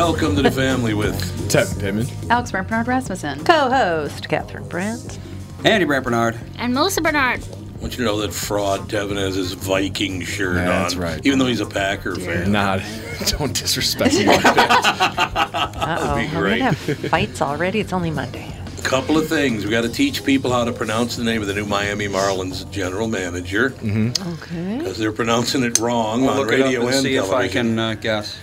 Welcome to the family with Tevin Pittman. Alex Brant Bernard Rasmussen. Co-host Catherine Brandt. Andy Brant Bernard. And Melissa Bernard. I want you to know that fraud Tevin has his Viking shirt Yeah, on. that's right. Even though he's a Packer fan. Not, don't disrespect me like that. Uh-oh. be We're great. gonna have fights already. It's only Monday. A couple of things. We got to teach people how to pronounce the name of the new Miami Marlins general manager Okay. because they're pronouncing it wrong I'll on look it up radio and and see if I television. can uh, guess.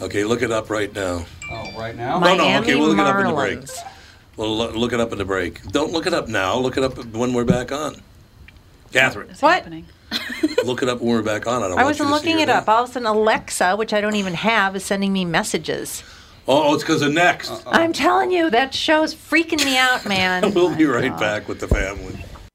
Okay, look it up right now. Oh, right now? no, no, okay, we'll look it up in the break. Marlins. Well, lo- look it up in the break. Don't look it up now. Look it up when we're back on. Catherine, What's What? happening? look it up when we're back on. I don't I want wasn't to looking your it up. name. All of a sudden, Alexa, which I don't even have, is sending me messages. Oh, oh it's because of next. I'm telling you, that show's freaking me out, man. We'll be right back with the family.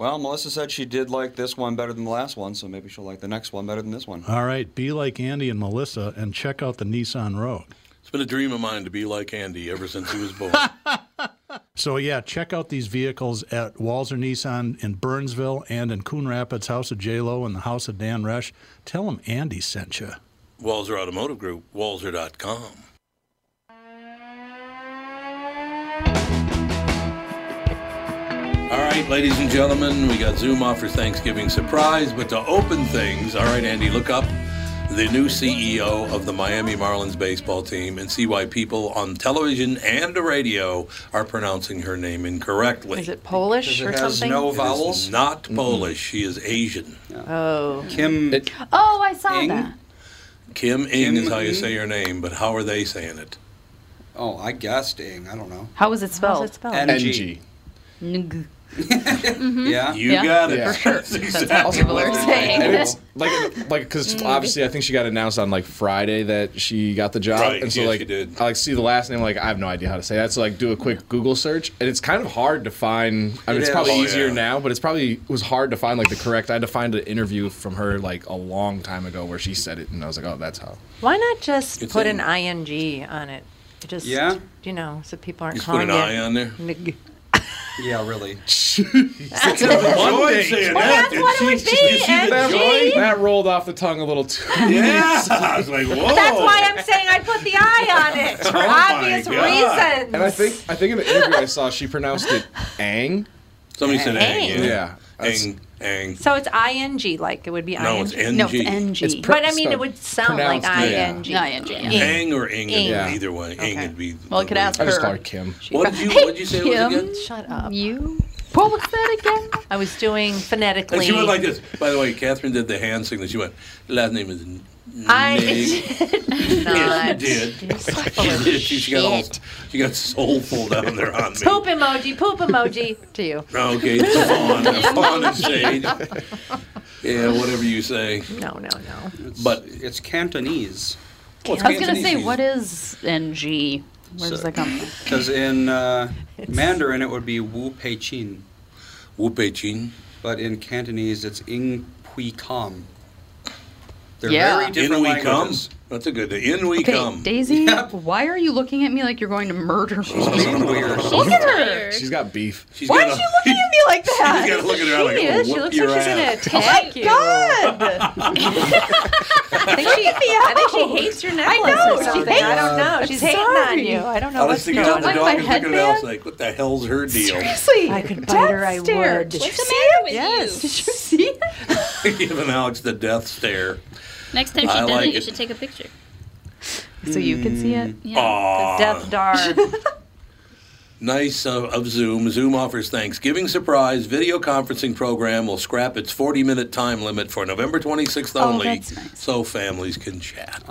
Well, Melissa said she did like this one better than the last one, so maybe she'll like the next one better than this one. All right, be like Andy and Melissa and check out the Nissan Rogue. It's been a dream of mine to be like Andy ever since he was born. So yeah, check out these vehicles at Walser Nissan in Burnsville and in Coon Rapids, House of J Lo and the House of Dan Resch. Tell them Andy sent you. Walser Automotive Group, Walser.com. All right, ladies and gentlemen, we got Zoom off for Thanksgiving surprise, but to open things, all right, Andy, look up the new CEO of the Miami Marlins baseball team and see why people on television and the radio are pronouncing her name incorrectly. Is it Polish Because or has something? no It is vowels. not Polish. She is Asian. oh, Kim. It- Oh, I saw Ing? that. Kim Ing Kim is how you say her name, but how are they saying it? oh, I guessed Ing. I don't know. How was it how's spelled? it spelled? And- NG. Ng. Yeah. You Yeah. got it. Yeah. For sure. That's That's exactly how people are saying. and it's like like because mm-hmm. obviously I think she got announced on like Friday that she got the job, Right, and so yeah, like she did. I like see the last name like I have no idea how to say that, so like do a quick Google search, and it's kind of hard to find. I mean, It it's is. probably Oh, easier yeah. now, but it's probably it was hard to find like the correct. I had to find an interview from her like a long time ago where she said it, and I was like, oh, that's how. Why not just It's put in- an ing on it? Just Yeah? you know, so people aren't Just put calling an you. eye on there. Nig- Yeah, really. Joy saying Well, that. that's what it would Did she- did be, you see the NG. That rolled off the tongue a little too. Yeah, I was like, whoa. That's why I'm saying I put the eye on it for Oh obvious reasons. And I think I think in the interview I saw she pronounced it Ang. Somebody said Ang. ang. Yeah. Ang, ang. so. It's ing, like it would be No, ing. it's ng. No, it's NG. It's per- But I mean, So it would sound like pronounced, yeah. ing. Yeah, ing, yeah. Ing. Ang or ing, Ing. Yeah. either way. Ang Okay. would be. Well, I could ask I just her. call her Kim. What did you, what did you say it was Kim. again? Shut up. You? What was that again? I was doing phonetically. And she went like this. By the way, Catherine did the hand signal. She went, last name is N- I did not. Yes, she did. You're so She full of did. She, she got all, shit. she got soulful down there on me. Poop emoji, poop emoji to you. Okay, it's fawn, fawn and sage. Yeah, whatever you say. No, no, no. It's, But- it's Cantonese. Well, it's I was going to say, what is NG? Where does So- that come from? Because in uh, Mandarin it would be Wu Pei Chin, Wu Pei Chin. but in Cantonese it's Ing Pui Kam. They're Yeah. very different In we come? That's a good. In we Okay, come. Daisy, Yep. why are you looking at me like you're going to murder me? Being weird. Look at her. She's got beef. She's Why got is she looking at me like that? She's got to look at her like, She I'm is. She whoop looks your like she's going to attack oh you. I think she, I think she hates your necklace I know, or she something. I don't know. She's hating on you. I don't know I was thinking going the my dog is looking at her. I was headband? like, what the hell's her deal? Seriously. I could bite her, I death stare. would. Did you see matter it? Yes. Did you see it? Giving Alex the death stare. Next time she I does like it, you it. should take a picture. So you can see it? Yeah. Aw. Death dart. Nice uh, of Zoom. Zoom offers Thanksgiving surprise video conferencing program will scrap its 40 minute time limit for November 26th Oh, only, that's nice. so families can chat.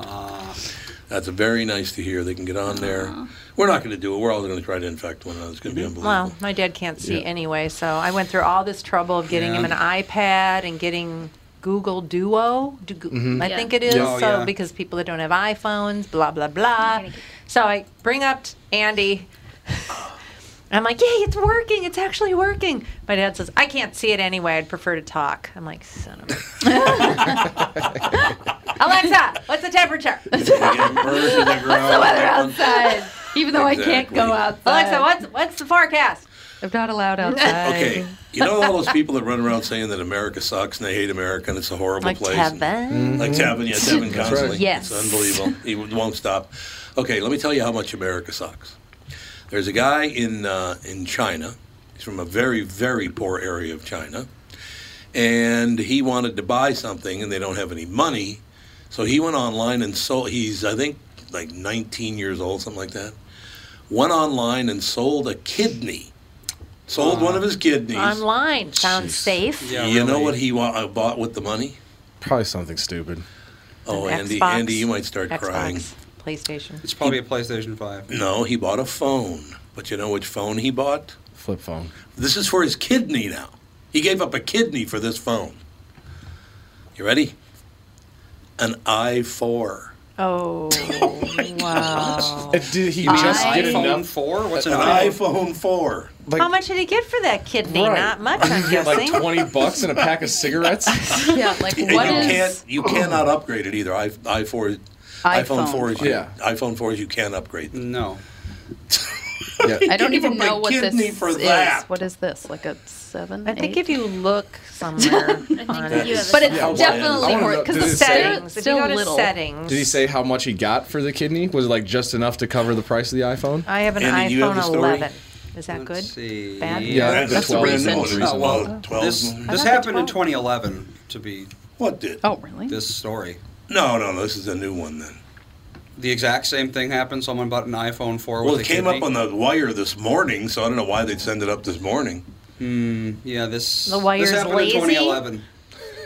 That's very nice to hear. They can get on there. We're not going to do it. We're all going to try to infect one another. It's going to be unbelievable. Well, my dad can't see Yeah. anyway, so I went through all this trouble of getting him an iPad and getting Google Duo. Du- gu- I Yeah. think it is. Oh, so yeah. because people that don't have iPhones, blah blah blah. So I bring up Andy. I'm like, yay, it's working. It's actually working. My dad says, I can't see it anyway. I'd prefer to talk. I'm like, son of a. Alexa, what's the temperature? what's the. Weather outside. Even though I can't go Exactly. outside. Alexa, what's what's the forecast? I'm not allowed outside. Okay, you know all those people that run around saying that America sucks and they hate America and it's a horrible Like place. and- Tevin. Like Tevin, yeah, Tevin constantly. right. Yes. It's unbelievable. He won't stop. Okay, let me tell you how much America sucks. There's a guy in uh, in China. He's from a very very poor area of China, and he wanted to buy something, and they don't have any money, so he went online and sold. He's I think like 19 years old, something like that. Went online and sold a kidney. Sold one of his kidneys. Online sounds safe. Yeah, you know what he wa- uh, bought with the money? Probably something stupid. Oh, An Andy, Xbox, Andy, you might start Xbox, crying. PlayStation. It's probably a PlayStation 5. No, he bought a phone. But you know which phone he bought? Flip phone. This is for his kidney now. He gave up a kidney for this phone. You ready? An i4. Oh, wow. Did he I- just get iPhone enough? 4? What's an An iPhone? iPhone 4. Like, How much did he get for that kidney? Right. Not much, I'm get like twenty bucks and a pack of cigarettes? Yeah, like And what you is can't you cannot upgrade it either. I, i4 iPhone, iPhone 4 is Yeah. iPhone 4 you can't upgrade. them. No. yeah. I don't even know what this for is. that. What is this? Like a seven? I think eight? if you look somewhere on think it. you have But it's Yeah, definitely I worth know, because the it say- settings. still if you go to little. settings. Did he say how much he got for the kidney? Was it like just enough to cover the price of the iPhone? I have an Andy, do you have the iPhone story? 11. Is that good? Let's see. Bad? Yeah, That's, that's the well brand new recent. one. recent. It's Oh, well, 12. this I this thought the happened in 12. 2011, to be what did? Oh, really? this story. No, no, no. This is a new one then. The exact same thing happened. Someone bought an iPhone 4 Well, with it a came kidney. up on the wire this morning, so I don't know why they'd send it up this morning. Hmm, yeah, this, The wire's this happened lazy? in 2011.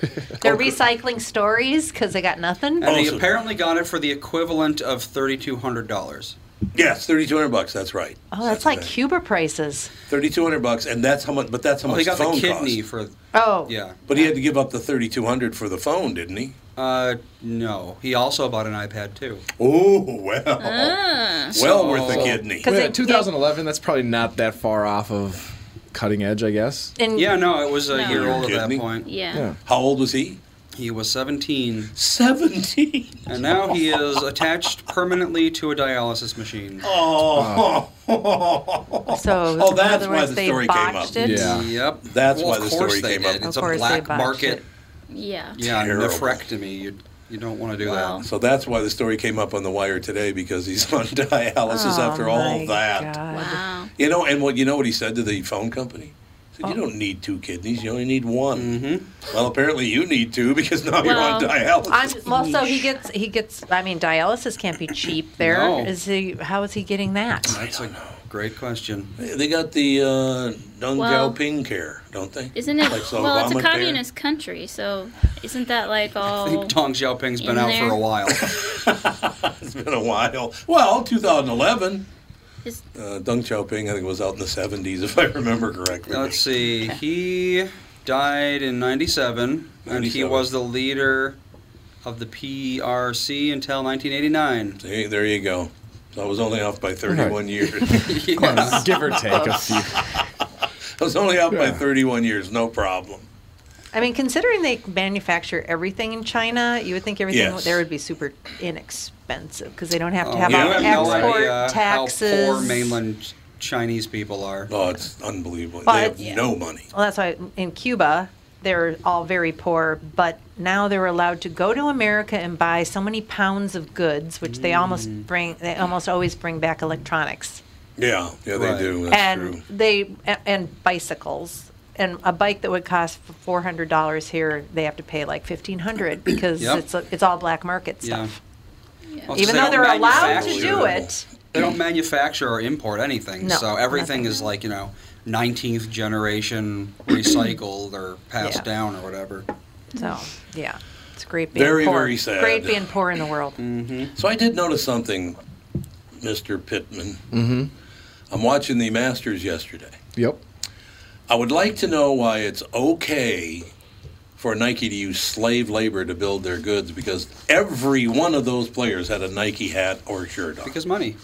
They're recycling stories because they got nothing. And he Also- apparently got it for the equivalent of $3,200. Yes, thirty-two hundred bucks. That's right. Oh, that's like right. Cuba prices. Thirty-two hundred bucks, and that's how much. But that's how Well, much he got the the phone kidney cost. for, Oh, yeah. But he had to give up the thirty-two hundred for the phone, didn't he? Uh, no. He also bought an iPad, too. Oh well, Ah. well worth the So- kidney. 'Cause Yeah, it- 2011. That's probably not that far off of cutting edge, I guess. And Yeah, no, it was a No. year old at Kidding that point. Yeah. Yeah. How old was he? He was 17. Seventeen. And now he is attached permanently to a dialysis machine. Oh. so oh, that's why words, the story came up. it. Yeah. Yep. That's well, why of the story they came up. did. Of It's a course they black market. it. Yeah. Yeah, Terrible. nephrectomy. You you don't want to do Wow. that. So that's why the story came up on the wire today because he's on dialysis Oh, after all my that. God. Wow. You know, and what you know what he said to the phone company? He said, "You don't need two kidneys; you only need one." Mm-hmm. Well, apparently you need two because now you're on dialysis. I'm, well, so he gets he gets. I mean, dialysis can't be cheap. There No. is he. How is he getting that? That's a great question. They got the uh, Deng Well- Xiaoping care, don't they? Isn't it? Like so well, it's a Obamacare? communist country, so isn't that like all? I all? think Deng Xiaoping's been in out there? for a while. It's been a while. Well, 2011. Is- Uh, Deng Xiaoping, I think, was out in the 70s, if I remember correctly. Let's see. He died in 97, and he 97. was the leader of the PRC until 1989. See, there you go. So I was only off by 31 years. yeah. Give or take a few. I was only out by 31 years, no problem. I mean, considering they manufacture everything in China, you would think everything Yes. there would be super inexpensive because they don't have to Oh, have you all have no export idea taxes. how poor mainland Chinese people are. Oh, it's unbelievable. Well, they have it's- no money. Well, that's why in Cuba they're all very poor, but now they're allowed to go to America and buy so many pounds of goods, which they almost Mm. bring. They almost always bring back electronics, Yeah, yeah, they Right. do. That's and true. they and bicycles. And a bike that would cost four hundred dollars here, they have to pay like fifteen hundred because Yep. it's a, it's all black market Yeah. stuff. Well, 'cause Even they though don't they're allowed to manufacture- do it, They don't manufacture or import anything, No, so everything nothing. is like you know, 19th generation recycled or passed Yeah. down or whatever. so yeah, it's great being Very, poor. very sad. Great being poor in the world. So I did notice something, Mr. Pittman. Mm-hmm. I'm watching the Masters yesterday. Yep. I would like to know why it's okay for Nike to use slave labor to build their goods because every one of those players had a Nike hat or shirt on. Because money.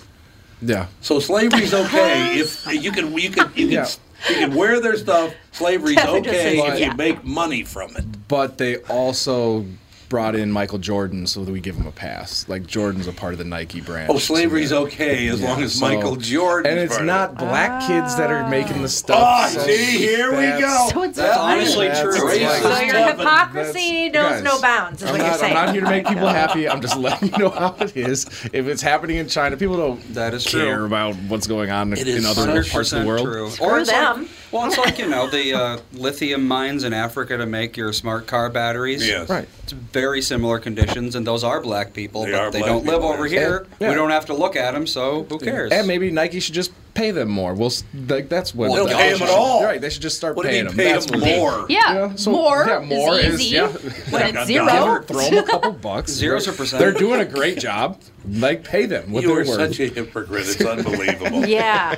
Yeah. So slavery's okay if you can you can you can, Yeah. you can wear their stuff. Slavery's okay if yeah. you make money from it. But they also brought in Michael Jordan so that we give him a pass. Like Jordan's a part of the Nike brand. Oh, slavery's okay as long as Michael Jordan. And it's not black kids that are making the stuff. Oh, so see, here we go. So it's That's fine. honestly That's true. like- So your hypocrisy knows Guys, no bounds, is I'm what not, you're saying. I'm not here to make people happy. I'm just letting you know how it is. If it's happening in China, people don't That is care true. about what's going on It in other parts of the 100% world. True. Screw or it's them. Like, well, it's like you know the uh, lithium mines in Africa to make your smart car batteries. Yes. Right. It's very similar conditions, and those are black people, They but are they don't live over yes. here. Yeah. We don't have to look at them, so who cares? And maybe Nike should just pay them more. We'll like that's what Well, They don't pay them at all. Right, they should just start What do you paying them. pay That's them more? Yeah, Yeah, so- more, yeah, more is is- easy yeah. when it's zero. Throw them a couple bucks. Zeros or percent? They're doing a great job. Like pay them what You they're worth. such a hypocrite. It's unbelievable. Yeah.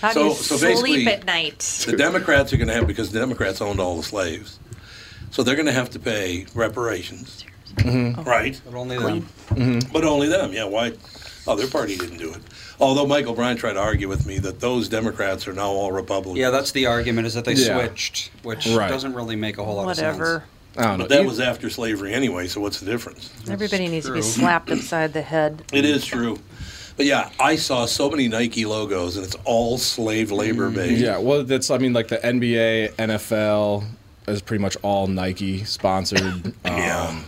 How do So- you so sleep basically- at night? The Democrats are going to have because the Democrats owned all the slaves, so they're going to have to pay reparations, mm-hmm. oh. right? But only them. Mm-hmm. But only them. Yeah. Why? Oh, their party didn't do it. Although Michael Bryant tried to argue with me that those Democrats are now all Republicans. Yeah, that's the argument is that they Yeah. switched, which Right. doesn't really make a whole lot of sense. Whatever. Sense. I don't know. But that You- was after slavery anyway. So what's the difference? Everybody needs to be slapped upside the head. It is true. But yeah, I saw so many Nike logos, and it's all slave labor based. yeah, well, that's I mean, like the NBA, NFL is pretty much all Nike sponsored. Yeah. Um,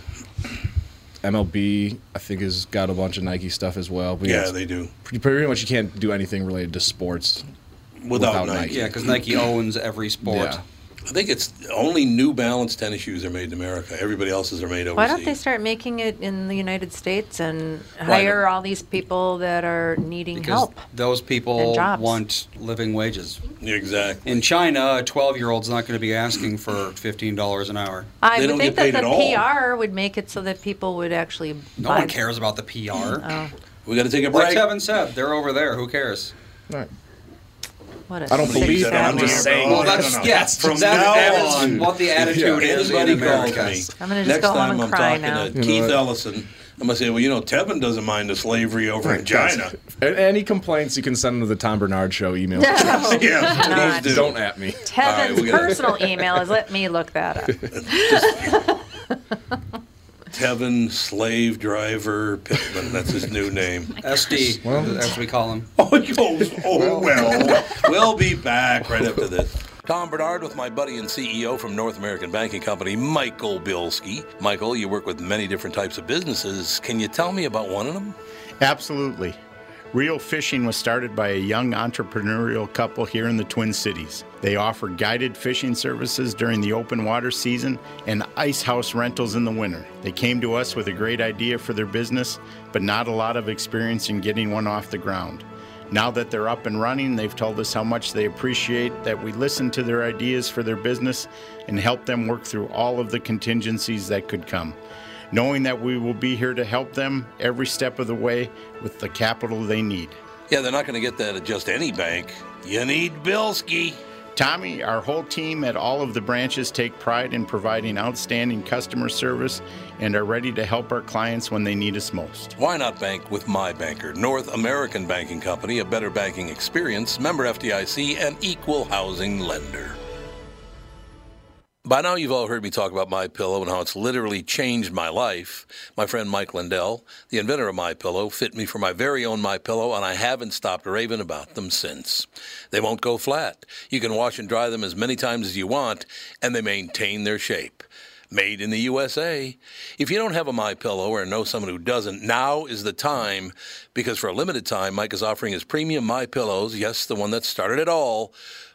MLB, I think, has got a bunch of Nike stuff as well. But Yeah, it's they do. pretty, pretty much you can't do anything related to sports. Without, Without Nike. Nike. Yeah, because Nike owns every sport. Yeah. I think it's only New Balance tennis shoes are made in America. Everybody else's are made overseas. Why don't they start making it in the United States and hire all these people that are needing Because help? those people want living wages. Exactly. In China, a 12 year old's not going to be asking for $15 an hour. I They would don't think get that the at all. PR would make it so that people would actually No buy one cares about the PR. Oh, We got to take a Like break. Kevin said, they're over there. Who cares? Right. What a I don't believe said that. I'm just saying. Well, that's no, no. yes. From that, now that is on, what the attitude is in America. me. I'm gonna just Next go home time and I'm cry talking now. to You know Keith what? Ellison. I'm gonna say, well, you know, Tevin doesn't mind the slavery over in China. And any complaints, you can send them to the Tom Barnard Show email. No, yeah, please do. Don't at me. Tevin's right, personal email is let me look that up. Tevin Slave Driver Pittman. That's his new name. SD, as we call him. Oh, he goes, oh well. we'll be back right after this. Tom Barnard with my buddy and CEO from North American Banking Company, Michael Bilski. Michael, you work with many different types of businesses. Can you tell me about one of them? Absolutely. Real Fishing was started by a young entrepreneurial couple here in the Twin Cities. They offer guided fishing services during the open water season and ice house rentals in the winter. They came to us with a great idea for their business, but not a lot of experience in getting one off the ground. Now that they're up and running, they've told us how much they appreciate that we listen to their ideas for their business and help them work through all of the contingencies that could come knowing that we will be here to help them every step of the way with the capital they need. Yeah, they're not going to get that at just any bank. You need Bilski. Tommy, our whole team at all of the branches take pride in providing outstanding customer service and are ready to help our clients when they need us most. Why not bank with my banker, North American Banking Company, a better banking experience, member FDIC, and equal housing lender. By now, you've all heard me talk about My Pillow and how it's literally changed my life. My friend Mike Lindell, the inventor of My Pillow, fit me for my very own My Pillow, and I haven't stopped raving about them since. They won't go flat. You can wash and dry them as many times as you want, and they maintain their shape. Made in the USA. If you don't have a My Pillow or know someone who doesn't, now is the time because for a limited time, Mike is offering his premium My Pillows, yes, the one that started it all,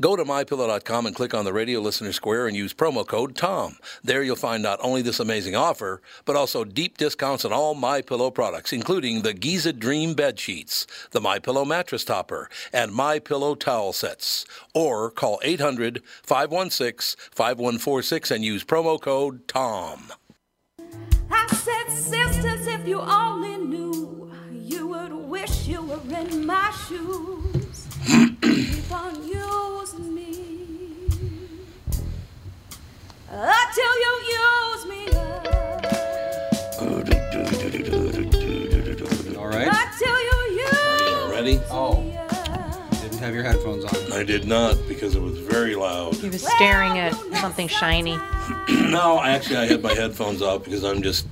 Go to mypillow.com and click on the radio listener square and use promo code TOM. There you'll find not only this amazing offer, but also deep discounts on all My Pillow products, including the Giza Dream bed sheets, the My Pillow mattress topper, and My Pillow towel sets. Or call 800-516-5146 and use promo code TOM. I said, sisters, if you only knew, you would wish you were in my shoes. Keep on using until you use me up. All right. Until you use Ready? Oh. Didn't have your headphones on. I did not because it was very loud. He was staring at something shiny. no, actually, I had my headphones off because I'm just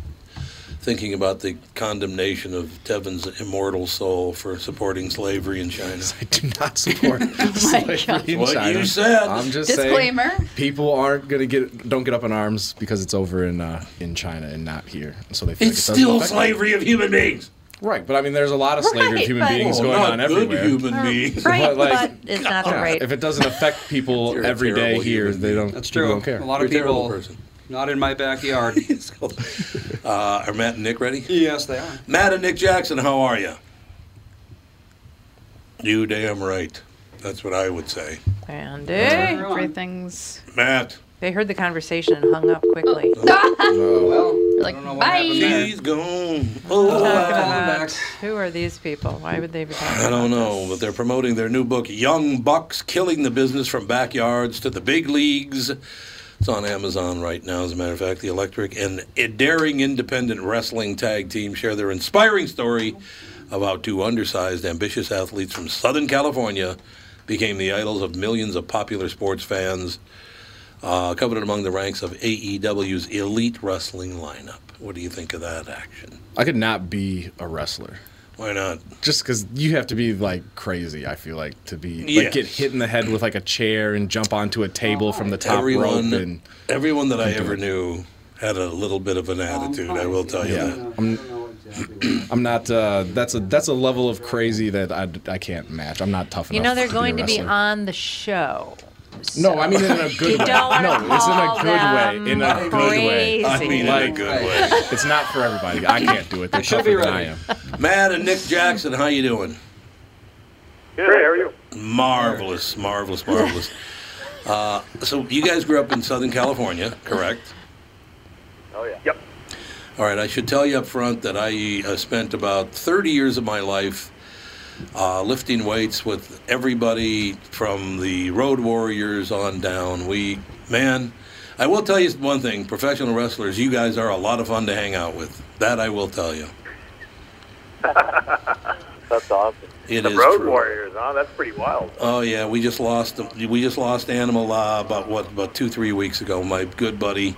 thinking about the condemnation of Tevin's immortal soul for supporting slavery in China. I do not support slavery in What China. you said. I'm just Disclaimer. saying people aren't gonna get don't get up in arms because it's over in uh, in China and not here. So they feel It's like it doesn't still affect them. slavery of human beings. Right, but I mean, there's a lot of slavery Right, of human beings Oh, going not on good everywhere. human beings. Right, But, like, but it's not the right. If it doesn't affect people every day terrible here, they don't. That's true. Don't care. A lot of You're people person. Not in my backyard. Uh, are Matt and Nick ready? yes, they are. Matt and Nick Jackson, how are you? You damn right. That's what I would say. Andy. Everything's Matt, They heard the conversation and hung up quickly. Well, like, I don't know what bye. happened there. she's gone. Talking Oh, about who are these people? Why would they be talking I don't about know, this? but they're promoting their new book, Young Bucks Killing the Business from Backyards to the Big Leagues. It's on Amazon right now, as a matter of fact. The Electric and daring independent wrestling tag team share their inspiring story how two undersized, ambitious athletes from Southern California became the idols of millions of popular sports fans, uh, coveted among the ranks of AEW's elite wrestling lineup. What do you think of that action? I could not be a wrestler. Why not? Just because you have to be like crazy, I feel like to be Yes. like get hit in the head with like a chair and jump onto a table from the top everyone, rope and everyone that I ever it. knew had a little bit of an attitude. I will tell you yeah. that. I'm, I'm not. Uh, that's a that's a level of crazy that I, I can't match. I'm not tough enough. You know they're to going be to be on the show. No, I mean in a good You way. don't wanna no, it's in a call good way. In a them good way. I crazy. mean, in a good way. It's not for everybody. I can't do it. They're should be tougher than I am. Matt and Nick Jackson, how you doing? Good. How are you? Marvelous, marvelous, marvelous. Uh, so you guys grew up in Southern California, correct? Oh yeah. Yep. All right. I should tell you up front that I uh, spent about 30 years of my life uh, lifting weights with everybody from the Road Warriors on down. We, man, I will tell you one thing: professional wrestlers, you guys are a lot of fun to hang out with. That I will tell you. That's awesome. It the Road true. Warriors, huh? That's pretty wild. Oh yeah, we just lost we just lost Animal uh, about what about two three weeks ago. My good buddy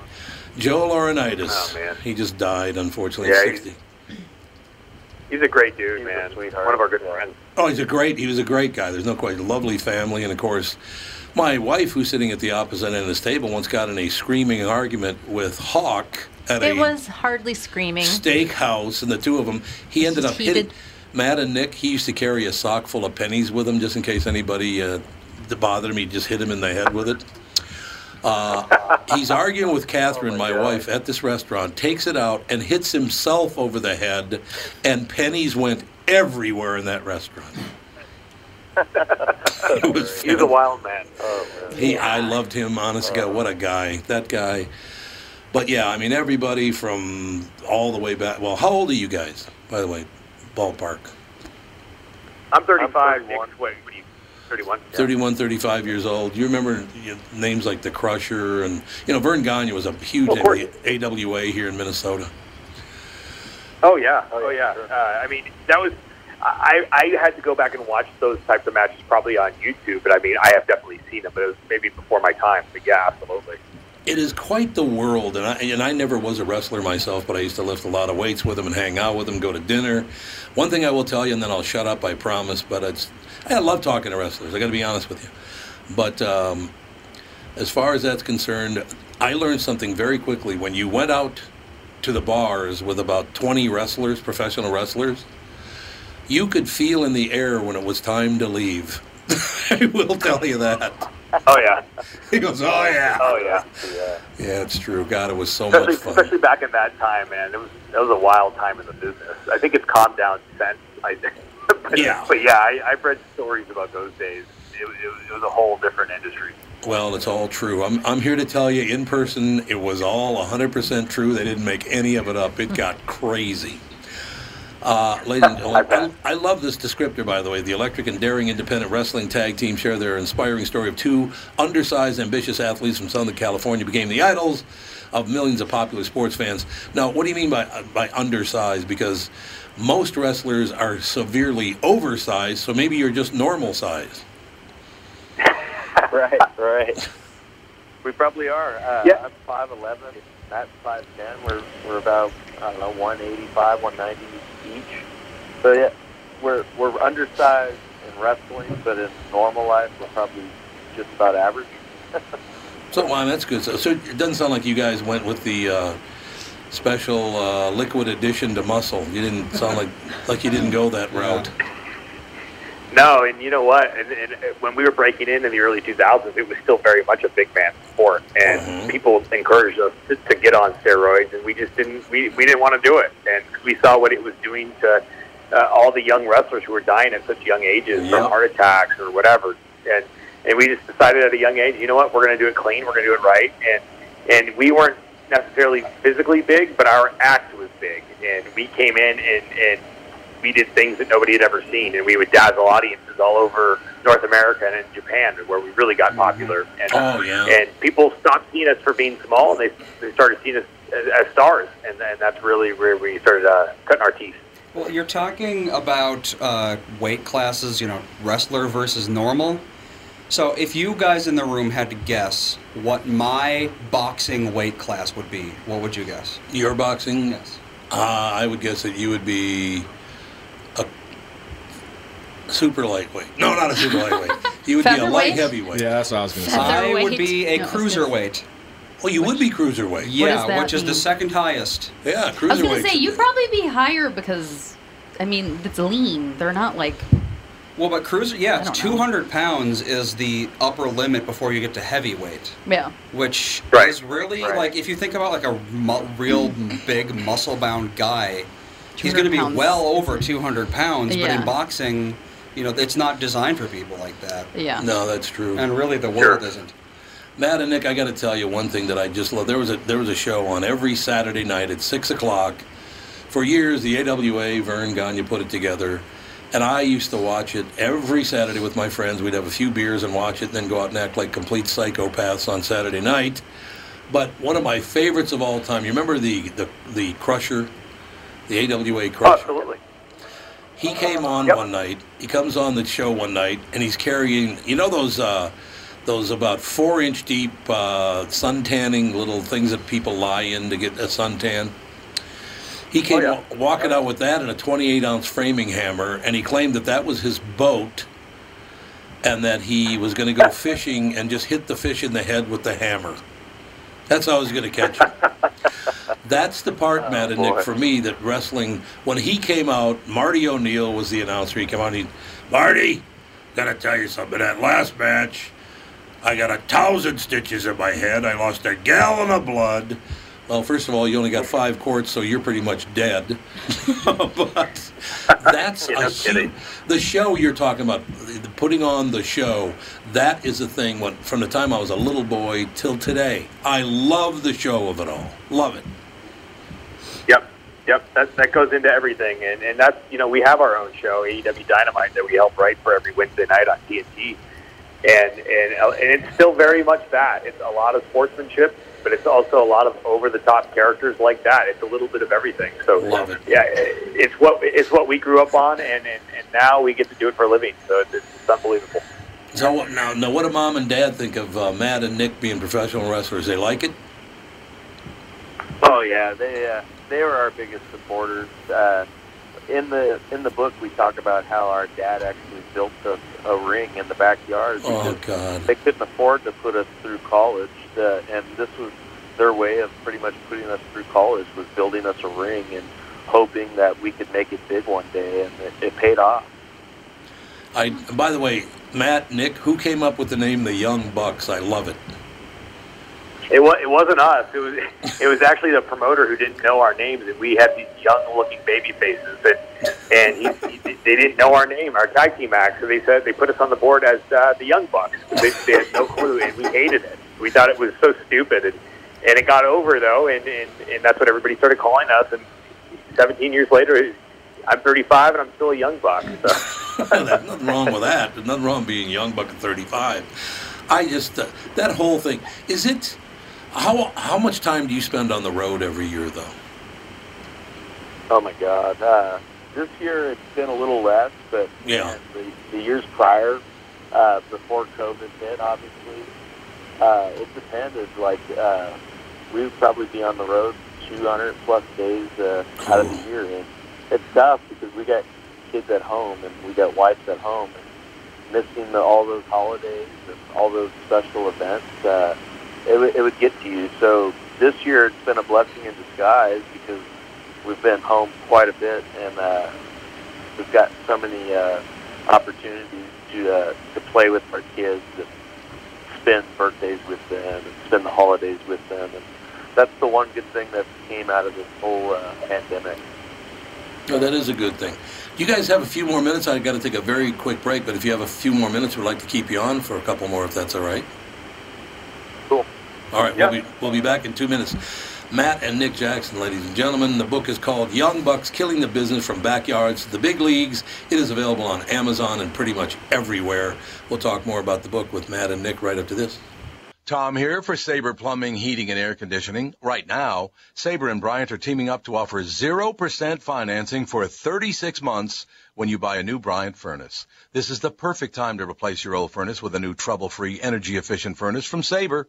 Joe Laurinaitis. Oh, man. He just died unfortunately. Yeah, at he's- 60. He's a great dude, man. One of our good friends. Oh, he's a great he was a great guy. There's no question. Lovely family, and of course, my wife, who's sitting at the opposite end of this table, once got in a screaming argument with Hawk at It a was hardly screaming. steakhouse, and the two of them. He ended up Heated. hitting Matt and Nick. He used to carry a sock full of pennies with him, just in case anybody uh, bothered him. He just hit him in the head with it. Uh, he's arguing with Catherine, my wife, at this restaurant. Takes it out and hits himself over the head, and pennies went everywhere in that restaurant. It was He's a wild man. Oh, man. he, I loved him, honest to God. What a guy. That guy. But yeah, I mean, everybody from all the way back. Well, how old are you guys, by the way? Ballpark. I'm 35. Nick, what, what are you? 31. Yeah. 31, 35 years old. You remember you know, names like the Crusher and you know Verne Gagne was a huge course. AWA here in Minnesota. Oh yeah, oh yeah. Uh, I mean, that was. I, I had to go back and watch those types of matches probably on YouTube, but I mean, I have definitely seen them, but it was maybe before my time. But yeah, absolutely. It is quite the world, and I and I never was a wrestler myself, but I used to lift a lot of weights with him and hang out with him, go to dinner. One thing I will tell you, and then I'll shut up, I promise. But it's I love talking to wrestlers. I got to be honest with you. But um, as far as that's concerned, I learned something very quickly. When you went out to the bars with about 20 wrestlers, professional wrestlers, you could feel in the air when it was time to leave. I will tell you that. Oh yeah. He goes, oh yeah. Oh yeah. Yeah. Yeah, it's true. God, it was so especially, much fun. especially back in that time, man. It was it was a wild time in the business. I think it's calmed down since. I think. but, Yeah. But yeah, I, I've read stories about those days. It, it, it was a whole different industry. Well, it's all true. I'm, I'm here to tell you in person, it was all 100% true. They didn't make any of it up. It got crazy. Uh, ladies and gentlemen, I, I, love this descriptor, by the way. The electric and daring independent wrestling tag team share their inspiring story of two undersized, ambitious athletes from Southern California became the idols of millions of popular sports fans. Now, what do you mean by by undersized? Because most wrestlers are severely oversized, so maybe you're just normal size. right, right. We probably are. Uh, yeah. I'm 5'11", Matt's 5'10". We're, we're about, I don't know, 185, 190 so yeah, we're we're undersized in wrestling, but in normal life we're probably just about average. So, well, that's good. So, so it doesn't sound like you guys went with the uh, special uh, liquid addition to muscle. You didn't sound like like you didn't go that route. No, and you know what? And, and when we were breaking in in the early 2000s, it was still very much a big man sport, and people encouraged us to, to get on steroids, and we just didn't. We, we didn't want to do it, and we saw what it was doing to uh, all the young wrestlers who were dying at such young ages from heart attacks or whatever, and and we just decided at a young age, you know what? We're going to do it clean. We're going to do it right, and and we weren't necessarily physically big, but our act was big, and we came in and and we did things that nobody had ever seen, and we would dazzle audiences all over North America and in Japan, where we really got popular. And Oh, yeah. and people stopped seeing us for being small, and they they started seeing us as, as stars, and, and that's really where we started uh, cutting our teeth. Well, you're talking about uh, weight classes, you know, wrestler versus normal. So if you guys in the room had to guess what my boxing weight class would be, what would you guess? Your boxing? Yes. Uh, I would guess that you would be a super lightweight. No, not a super lightweight. You would be a light heavyweight. Yeah, that's what I was going to say. I would be a No, I gonna- cruiserweight. Well, you would be cruiserweight. Yeah, that which is the second highest. Yeah, cruiserweight. I was gonna say you'd probably be higher because, I mean, it's lean. They're not like Well, but cruiser, yeah, it's 200 pounds is the upper limit before you get to heavyweight. yeah. which Right, is really right. like if you think about like a mu- real big muscle bound guy he's going to be pounds. well over 200 pounds but in boxing you know it's not designed for people like that Yeah. No, that's true. and really the Sure. world isn't Matt and Nick, I got to tell you one thing that I just love. There was a there was a show on every Saturday night at six o'clock. For years, the AWA Verne Gagne put it together, and I used to watch it every Saturday with my friends. We'd have a few beers and watch it, and then go out and act like complete psychopaths on Saturday night. But one of my favorites of all time, you remember the the, the Crusher, the AWA Crusher. absolutely. He came on Yep. one night. He comes on the show one night, and he's carrying, you know, those uh, those about four inch deep uh, sun tanning little things that people lie in to get a suntan. He came yeah. wa- walking out with that and a 28 ounce framing hammer, and he claimed that that was his boat, and that he was going to go fishing and just hit the fish in the head with the hammer. That's how I was going to catch him. That's the part, Matt and Nick, for me that wrestling. When he came out, Marty O'Neill was the announcer. He came out. and He, Marty, gotta tell you something. That last match, I got a thousand stitches in my head. I lost a gallon of blood. Well, first of all, you only got five quarts, so you're pretty much dead. but that's a no hu- kidding. the show you're talking about. Putting on the show. That is the thing. When from the time I was a little boy till today, I love the show of it all. Love it. Yep, yep. That that goes into everything, and and that's you know we have our own show, AEW Dynamite, that we help write for every Wednesday night on TNT, and and uh, and it's still very much that. It's a lot of sportsmanship, but it's also a lot of over the top characters like that. It's a little bit of everything. So Love it. Yeah, it's what it's what we grew up on, and and, and now we get to do it for a living. So it's, it's unbelievable. So what, now, now, what do mom and dad think of uh, Matt and Nick being professional wrestlers? They like it. Oh yeah, they uh, they were our biggest supporters. Uh, in the in the book, we talk about how our dad actually built us a ring in the backyard. Oh God. They couldn't afford to put us through college, uh, and this was their way of pretty much putting us through college was building us a ring and hoping that we could make it big one day, and it, it paid off. I. By the way, Matt, Nick, who came up with the name the Young Bucks? I love it. It was it wasn't us. It was it was actually the promoter who didn't know our names, and we had these young looking baby faces, and and he, he, they didn't know our name, our tag team act. So they said they put us on the board as uh, the Young Bucks. They, they had no clue, and we hated it. We thought it was so stupid, and and it got over though, and and, and that's what everybody started calling us. And 17 years later, I'm 35 and I'm still a Young Buck. So. There's nothing wrong with that. There's nothing wrong being young buck at 35. I just uh, that whole thing. Is it how how much time do you spend on the road every year though? Oh my God! Uh, this year it's been a little less, but Yeah. the, the years prior, uh, before COVID hit, obviously, uh, it depended. Like uh, we would probably be on the road 200 plus days uh, out of the year, and it's tough because we got kids at home and we got wives at home, and missing the, all those holidays and all those special events, uh, it, would- it would get to you. So this year it's been a blessing in disguise because we've been home quite a bit, and uh, we've got so many uh, opportunities to uh, to play with our kids and spend birthdays with them and spend the holidays with them, and that's the one good thing that came out of this whole uh, pandemic. No, that is a good thing. You guys have a few more minutes. I've got to take a very quick break, but if you have a few more minutes, we'd like to keep you on for a couple more, if that's all right. Cool. All right, we'll be we'll be back in two minutes. Matt and Nick Jackson, ladies and gentlemen. The book is called Young Bucks Killing the Business from Backyards to the Big Leagues. It is available on Amazon and pretty much everywhere. We'll talk more about the book with Matt and Nick right after this. Tom here for Sabre Plumbing, Heating, and Air Conditioning. Right now, Sabre and Bryant are teaming up to offer 0% financing for 36 months when you buy a new Bryant furnace. This is the perfect time to replace your old furnace with a new trouble-free, energy-efficient furnace from Sabre.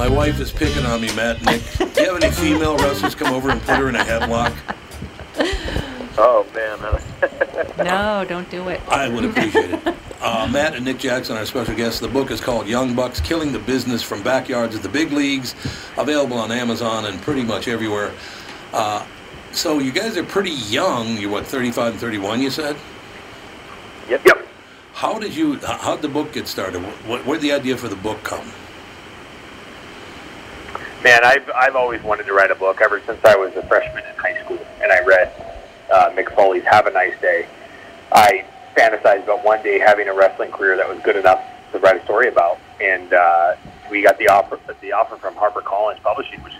My wife is picking on me, Matt Nick. Do you have any female wrestlers come over and put her in a headlock? Oh man, No, don't do it. I would appreciate it. Uh, Matt and Nick Jackson, our special guests. The book is called Young Bucks Killing the Business from Backyards to the Big Leagues. Available on Amazon and pretty much everywhere. Uh, so you guys are pretty young. You're what, 35 and 31, you said? Yep. Yep. How did you, how'd the book get started? Where'd the idea for the book come? Man, I've I've always wanted to write a book ever since I was a freshman in high school, and I read uh, Mick Foley's "Have a Nice Day." I fantasized about one day having a wrestling career that was good enough to write a story about, and uh, we got the offer the offer from HarperCollins Publishing, which is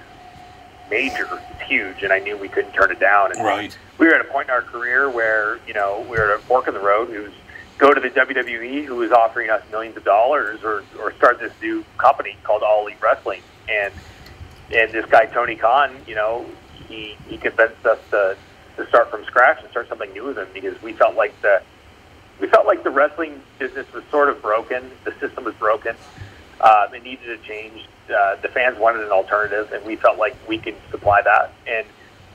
major. It's huge, and I knew we couldn't turn it down. And Right. we were at a point in our career where you know we were at a fork in the road. It was go to the WWE, who was offering us millions of dollars, or or start this new company called All Elite Wrestling, and and this guy Tony Khan, you know, he he convinced us to to start from scratch and start something new with him because we felt like the we felt like the wrestling business was sort of broken. The system was broken. Um, it needed to change. Uh, the fans wanted an alternative, and we felt like we could supply that. And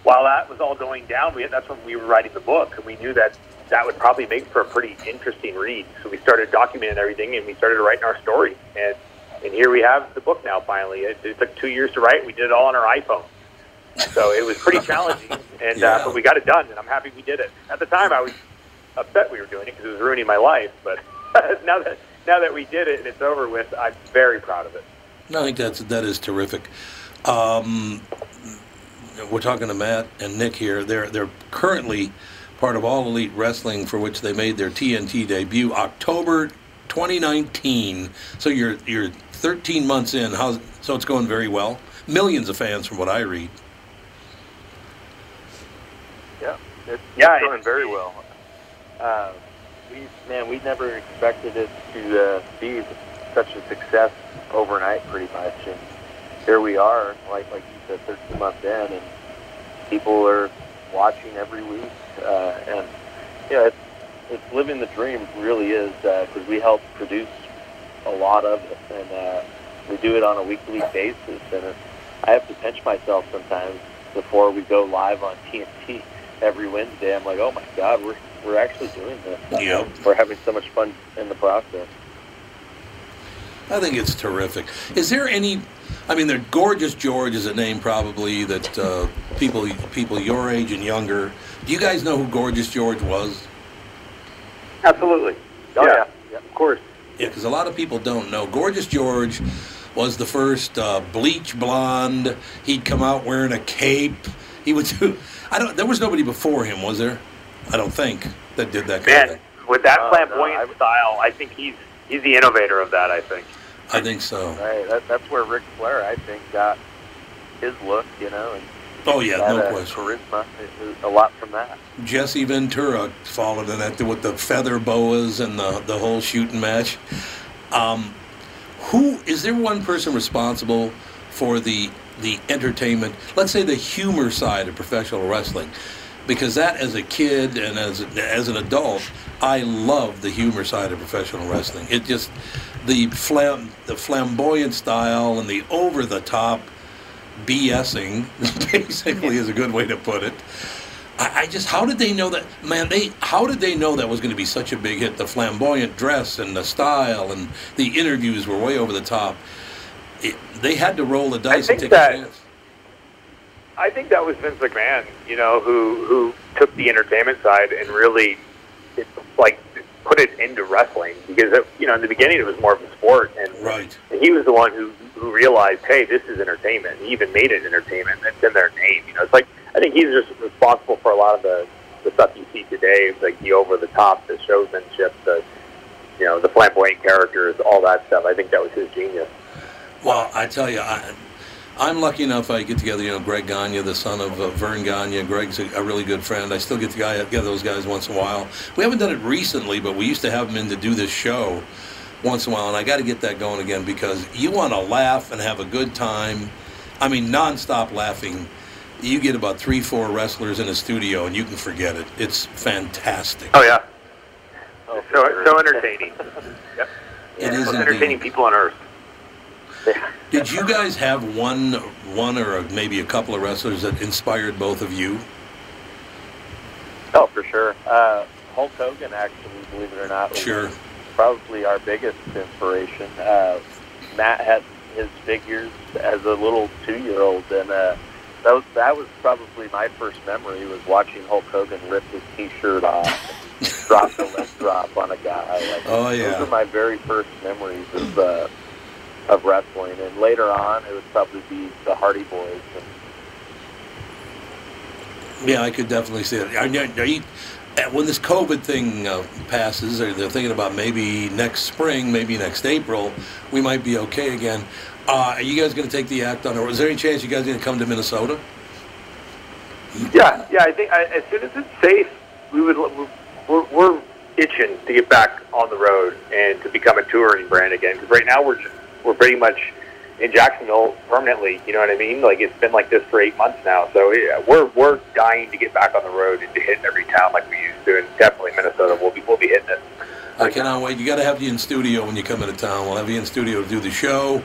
while that was all going down, we, that's when we were writing the book, and we knew that that would probably make for a pretty interesting read. So we started documenting everything, and we started writing our story. And and here we have the book now. Finally, it, it took two years to write. We did it all on our iPhone. So it was pretty challenging, and uh, but we got it done, and I'm happy we did it. At the time, I was upset we were doing it because it was ruining my life. But now that now that we did it and it's over with, I'm very proud of it. I think that's that is terrific. Um, we're talking to Matt and Nick here. They're they're currently part of All Elite Wrestling, for which they made their TNT debut October 2019. So you're you're 13 months in. How's so it's going very well. Millions of fans, from what I read. Yeah, it's, Yeah, it's going very well. Uh, we man, we never expected it to uh, be such a success overnight, pretty much. And here we are, like like you said, 13 months in, and people are watching every week. Uh, and yeah, it's it's living the dream. Really is because we help produce a lot of it, and uh, we do it on a weekly basis. And it, I have to pinch myself sometimes before we go live on TNT every Wednesday. I'm like, oh my god, we're we're actually doing this. Yeah. We're having so much fun in the process. I think it's terrific. Is there any? I mean, the Gorgeous George is a name probably that uh, people people your age and younger. Do you guys know who Gorgeous George was? Absolutely. Oh yeah. yeah, of course. Yeah, because a lot of people don't know. Gorgeous George was the first uh, bleach blonde. He'd come out wearing a cape. He would do. I don't. There was nobody before him, was there? I don't think that did that kind of Man, thing. with that No, flamboyant style, I think he's he's the innovator of that. I think. I think so. Right. That, that's where Ric Flair, I think, got his look. You know, and Oh yeah, no a question. charisma. A lot from that. Jesse Ventura followed in that with the feather boas and the the whole shooting match. Um, who is there one person responsible for the the entertainment? Let's say the humor side of professional wrestling, because that as a kid and as as an adult, I love the humor side of professional wrestling. It just the flam the flamboyant style and the over the top BSing basically is a good way to put it. I, I just how did they know that man they how did they know that was going to be such a big hit? The flamboyant dress and the style and the interviews were way over the top. It, they had to roll the dice and take that- a chance. I think that was Vince McMahon, you know, who who took the entertainment side and really, it, like, put it into wrestling because it, you know in the beginning it was more of a sport, and, right. and he was the one who who realized, hey, this is entertainment. He even made it entertainment. It's in their name, you know. It's like I think he's just responsible for a lot of the the stuff you see today, like the over the top, the showmanship, the you know the flamboyant characters, all that stuff. I think that was his genius. well I tell you I, I'm lucky enough I get together you know Greg Gagne the son of uh, Verne Gagne Greg's a, a really good friend I still get together those guys once in a while we haven't done it recently but we used to have them in to do this show once in a while, and I got to get that going again because you want to laugh and have a good time. I mean, nonstop laughing. You get about three, four wrestlers in a studio, and you can forget it. It's fantastic. Oh yeah. so so entertaining. yep. It is Most indeed. entertaining people on earth. Did you guys have one, one or maybe a couple of wrestlers that inspired both of you? Oh, for sure. Uh, Hulk Hogan, actually, believe it or not, was Sure. Probably our biggest inspiration. Uh, Matt had his figures as a little two-year-old, and uh, that was that was probably my first memory was watching Hulk Hogan rip his T-shirt off, and drop the leg drop on a guy. Like, Oh, yeah. those are my very first memories of uh, of wrestling. And later on, it would probably be the Hardy Boys. And, Yeah, I could definitely see it. Are you- uh, when this COVID thing uh, passes, or they're thinking about maybe next spring, maybe next April, we might be okay again. Uh, are you guys going to take the act on, or is there any chance you guys are going to come to Minnesota? Yeah, yeah. I think I, as soon as it's safe, we would. We're, we're itching to get back on the road and to become a touring brand again. Because right now we're just we're pretty much in Jacksonville permanently. You know what I mean? Like it's been like this for eight months now. So yeah, we're we're dying to get back on the road and to hit every town like we used to. And definitely Minnesota, we'll be we'll be hitting it. I cannot wait. You got to have you in studio when you come into town. We'll have you in studio to do the show.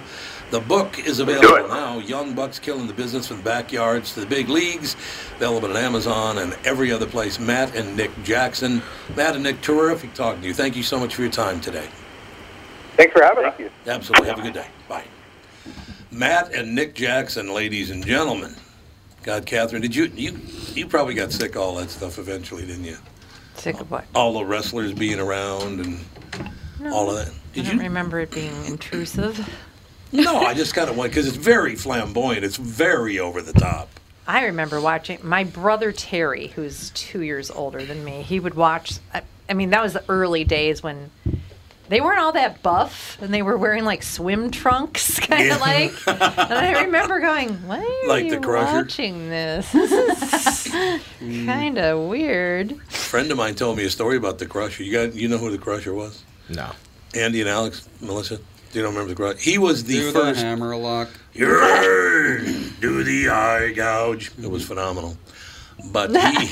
The book is available now. Young Bucks Killing the Business from the Backyards to the Big Leagues. Available at Amazon and every other place. Matt and Nick Jackson. Matt and Nick, terrific talking to you. Thank you so much for your time today. Thanks for having us. Absolutely. Have a good day. Bye. Matt and Nick Jackson, ladies and gentlemen. God, Catherine, did you you you probably got sick of all that stuff eventually, didn't you? Sick of what? All the wrestlers being around and No. all of that. I don't remember it being intrusive. No, I just kind of went because it's very flamboyant. It's very over the top. I remember watching my brother Terry, who's two years older than me. He would watch. I, I mean, that was the early days when they weren't all that buff, and they were wearing like swim trunks, kind of Yeah. like. And I remember going, "Why are Like the you Crusher? watching this? This is kind of weird." A friend of mine told me a story about the Crusher. You got you know who the Crusher was? No. Andy and Alex, Melissa. Do you don't remember the Crusher? He was the Do the first. hammerlock. Yearn, do the eye gouge. It was phenomenal. But he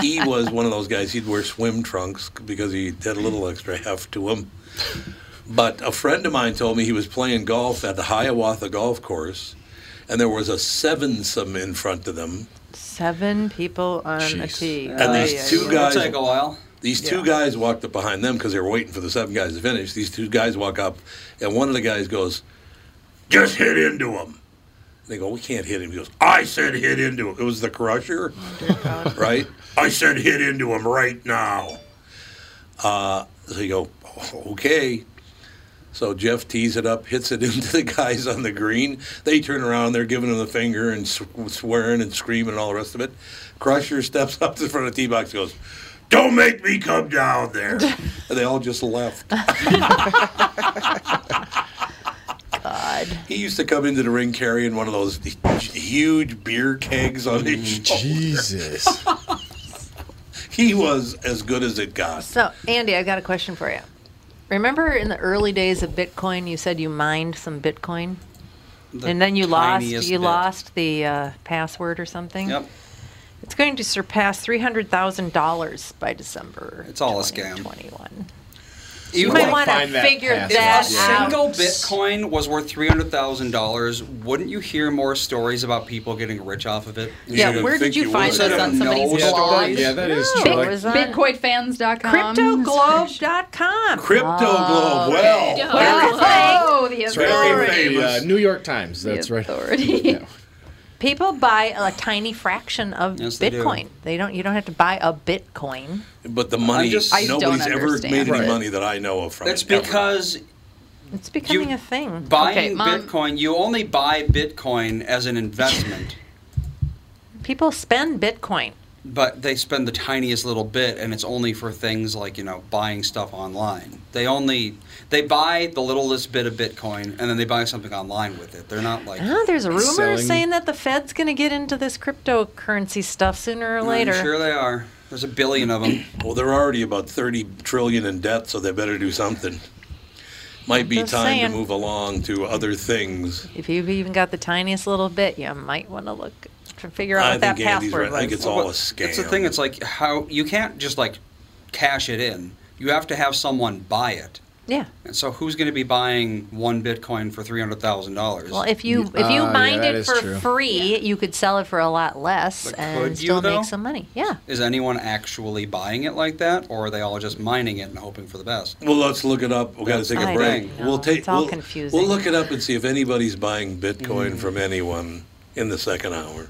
he was one of those guys. He'd wear swim trunks because he had a little extra heft to him. But a friend of mine told me he was playing golf at the Hiawatha Golf Course, and there was a sevensome in front of them, Seven people on a tee. and Ay, these ay, two ay. guys. take a while. These two guys walked up behind them because they were waiting for the seven guys to finish. These two guys walk up, and one of the guys goes, "Just hit into him." They go, "We can't hit him." He goes, "I said hit into him." It was the Crusher, right? I said hit into him right now. Uh, so you go, "Okay." So Jeff tees it up, hits it into the guys on the green. They turn around, they're giving him the finger and sw- swearing and screaming and all the rest of it. Crusher steps up to the front of the tee box, and goes, "Don't make me come down there." and they all just left. God. He used to come into the ring carrying one of those huge beer kegs on his shoulder. Jesus. he was as good as it got. So, Andy, I got a question for you. Remember in the early days of Bitcoin, you said you mined some Bitcoin, The and then you lost you bit. lost the uh, password or something. Yep. It's going to surpass three hundred thousand dollars by December. It's all a scam. Twenty-one. You might wanna want to find that figure If that a out. single Bitcoin was worth three hundred thousand dollars, wouldn't you hear more stories about people getting rich off of it? Yeah, where did you you find would. this on somebody's no blog? stories? Yeah, that is No, true. it Like- was on BitcoinFans.com. CryptoGlobe.com. Crypto Globe. Well, Oh, the That's authority. right. The, uh, New York Times. That's right. authority. People buy a tiny fraction of Yes, they do. Bitcoin. They don't. You don't have to buy a Bitcoin. But the money, just- I nobody's don't ever made any it. money that I know of from That's it. ever. because It's becoming a thing. buying Okay, Mom. Bitcoin, you only buy Bitcoin as an investment, People spend Bitcoin. But they spend the tiniest little bit, and it's only for things like you know buying stuff online. They only they buy the littlest bit of Bitcoin, and then they buy something online with it. They're not like Ah, there's a rumor selling- saying that the Fed's going to get into this cryptocurrency stuff sooner or I'm later. sure they are. There's a billion of them. Well, they're already about 30 trillion in debt, so they better do something. Might be Just time saying. to move along to other things. If you've even got the tiniest little bit, you might want to look to figure out I what that think Andy's password right. was. I think it's all a scam. It's the thing. It's like how you can't just like cash it in. You have to have someone buy it. Yeah. And so, who's going to be buying one Bitcoin for three hundred thousand dollars? Well, if you if you mined it for free, you could sell it for a lot less But and could you, still though? make some money. Yeah. is anyone actually buying it like that, or are they all just mining it and hoping for the best? Well, let's look it up. We got to take a I break. We'll take. It's all we'll, confusing. We'll look it up and see if anybody's buying Bitcoin Mm. from anyone in the second hour.